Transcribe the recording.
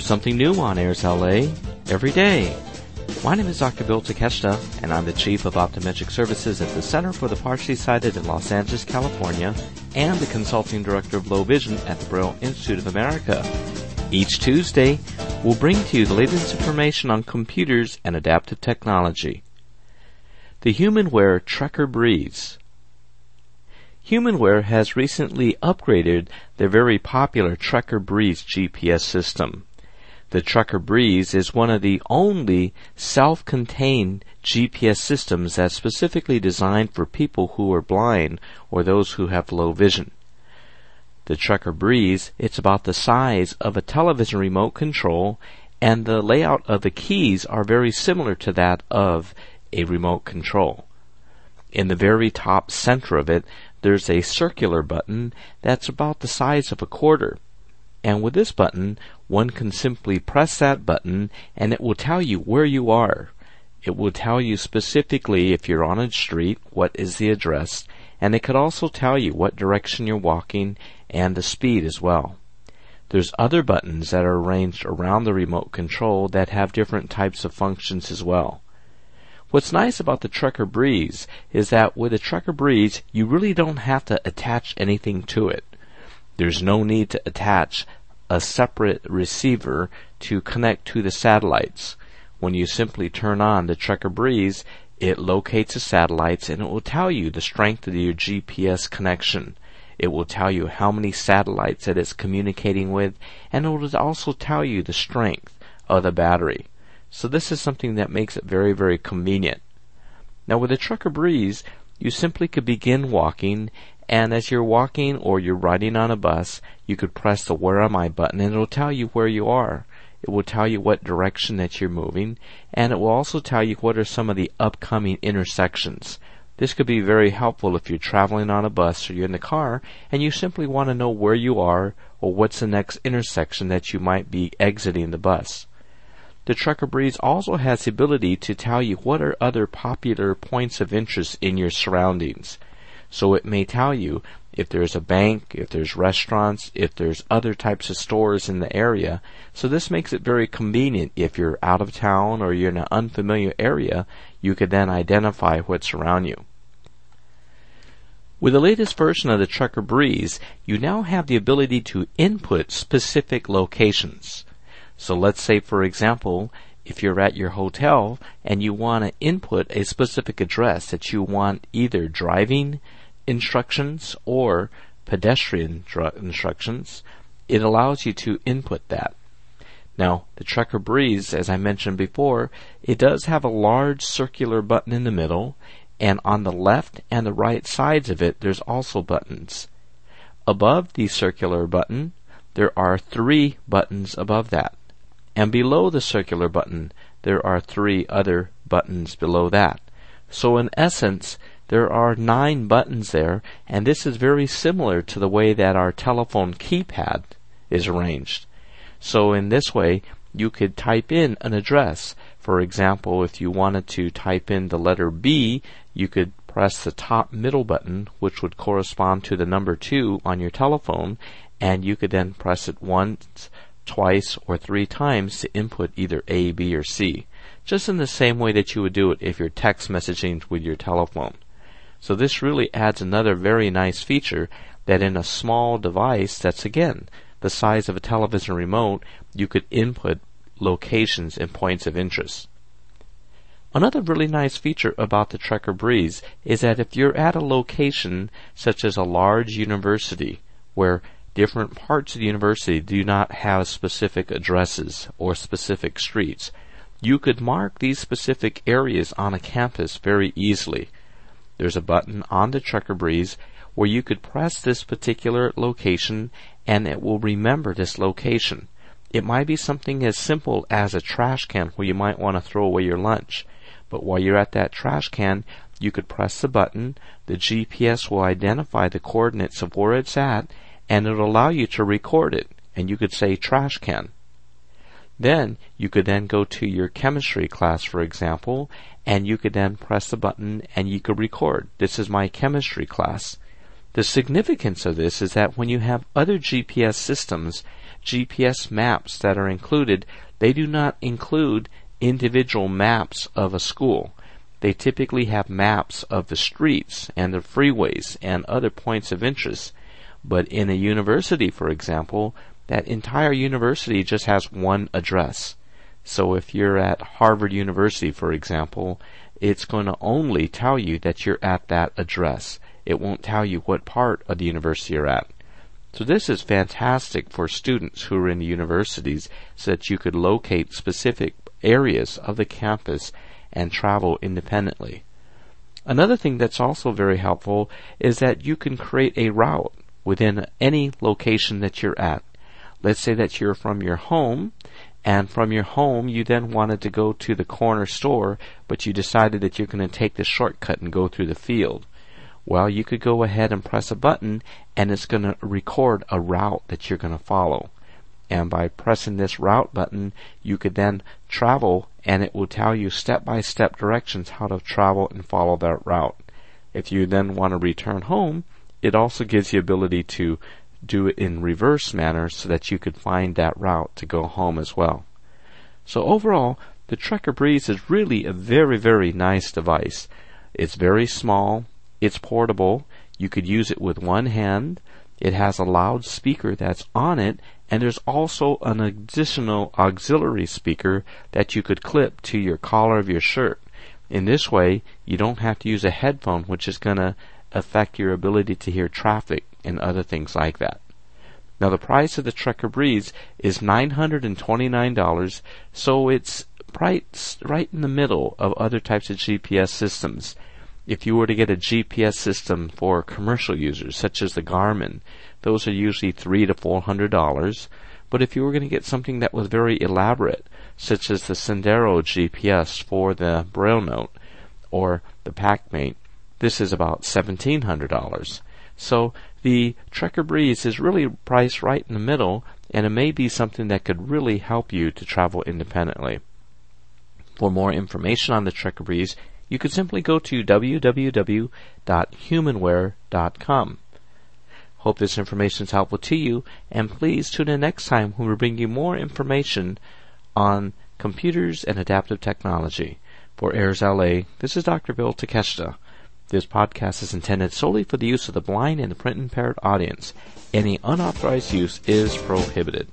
There's something new on Airs LA every day. My name is Dr. Bill Takeshita, and I'm the Chief of Optometric Services at the Center for the Partially Sighted in Los Angeles, California, and the Consulting Director of Low Vision at the Braille Institute of America. Each Tuesday, we'll bring to you the latest information on computers and adaptive technology. The HumanWare Trekker Breeze. HumanWare has recently upgraded their very popular Trekker Breeze GPS system. The Trekker Breeze is one of the only self-contained GPS systems that's specifically designed for people who are blind or those who have low vision. The Trekker Breeze, it's about the size of a television remote control and the layout of the keys are very similar to that of a remote control. In the very top center of it, there's a circular button that's about the size of a quarter. And with this button, one can simply press that button and it will tell you where you are. It will tell you specifically if you're on a street, what is the address, and it could also tell you what direction you're walking and the speed as well. There's other buttons that are arranged around the remote control that have different types of functions as well. What's nice about the Trekker Breeze is that with the Trekker Breeze, you really don't have to attach anything to it. There's no need to attach a separate receiver to connect to the satellites. When you simply turn on the Trekker Breeze, it locates the satellites and it will tell you the strength of your GPS connection. It will tell you how many satellites that it's communicating with, and it will also tell you the strength of the battery. So this is something that makes it very, very convenient. Now with the Trekker Breeze, you simply could begin walking and as you're walking or you're riding on a bus, you could press the Where Am I button and it'll tell you where you are. It will tell you what direction that you're moving, and it will also tell you what are some of the upcoming intersections. This could be very helpful if you're traveling on a bus or you're in the car and you simply want to know where you are or what's the next intersection that you might be exiting the bus. The Trekker Breeze also has the ability to tell you what are other popular points of interest in your surroundings. So it may tell you if there's a bank, if there's restaurants, if there's other types of stores in the area. So this makes it very convenient if you're out of town or you're in an unfamiliar area, you could then identify what's around you. With the latest version of the Trekker Breeze, you now have the ability to input specific locations. So let's say, for example, if you're at your hotel and you want to input a specific address that you want either driving, instructions or pedestrian instructions, it allows you to input that. Now, the Trekker Breeze, as I mentioned before, it does have a large circular button in the middle, and on the left and the right sides of it, there's also buttons. Above the circular button, there are three buttons above that. And below the circular button, there are three other buttons below that. So in essence, there are nine buttons there, and this is very similar to the way that our telephone keypad is arranged. So in this way, you could type in an address. For example, if you wanted to type in the letter B, you could press the top middle button, which would correspond to the number 2 on your telephone, and you could then press it once, twice, or three times to input either A, B, or C. Just in the same way that you would do it if you're text messaging with your telephone. So this really adds another very nice feature that in a small device that's again the size of a television remote, you could input locations and points of interest. Another really nice feature about the Trekker Breeze is that if you're at a location such as a large university where different parts of the university do not have specific addresses or specific streets, you could mark these specific areas on a campus very easily there's a button on the Trekker Breeze where you could press this particular location and it will remember this location. It might be something as simple as a trash can where you might want to throw away your lunch. But while you're at that trash can, you could press the button, the GPS will identify the coordinates of where it's at, and it'll allow you to record it. And you could say trash can. Then you could then go to your chemistry class, for example, and you could then press the button and you could record. This is my chemistry class. The significance of this is that when you have other GPS systems, GPS maps that are included, they do not include individual maps of a school. They typically have maps of the streets and the freeways and other points of interest. But in a university, for example, that entire university just has one address. So if you're at Harvard University, for example, it's going to only tell you that you're at that address. It won't tell you what part of the university you're at. So this is fantastic for students who are in the universities so that you could locate specific areas of the campus and travel independently. Another thing that's also very helpful is that you can create a route within any location that you're at. Let's say that you're from your home and from your home you then wanted to go to the corner store, but you decided that you're going to take the shortcut and go through the field. Well, you could go ahead and press a button and it's going to record a route that you're going to follow. And by pressing this route button, you could then travel and it will tell you step by step directions how to travel and follow that route. If you then want to return home, it also gives you ability to do it in reverse manner so that you could find that route to go home as well. So overall, the Trekker Breeze is really a very, very nice device. It's very small, it's portable, you could use it with one hand, it has a loudspeaker that's on it, and there's also an additional auxiliary speaker that you could clip to your collar of your shirt. In this way, you don't have to use a headphone, which is going to affect your ability to hear traffic and other things like that. Now the price of the Trekker Breeze is $929, so it's right, right in the middle of other types of GPS systems. If you were to get a GPS system for commercial users, such as the Garmin, those are usually three to four hundred dollars. But if you were going to get something that was very elaborate, such as the Sendero GPS for the Braille Note or the PAC Mate, this is about seventeen hundred dollars. So the Trekker Breeze is really priced right in the middle, and it may be something that could really help you to travel independently. For more information on the Trekker Breeze, you could simply go to www.humanware.com. Hope this information is helpful to you, and please tune in next time when we bring you more information on computers and adaptive technology. For Airs LA, this is Dr. Bill Takeshita. This podcast is intended solely for the use of the blind and the print impaired audience. Any unauthorized use is prohibited.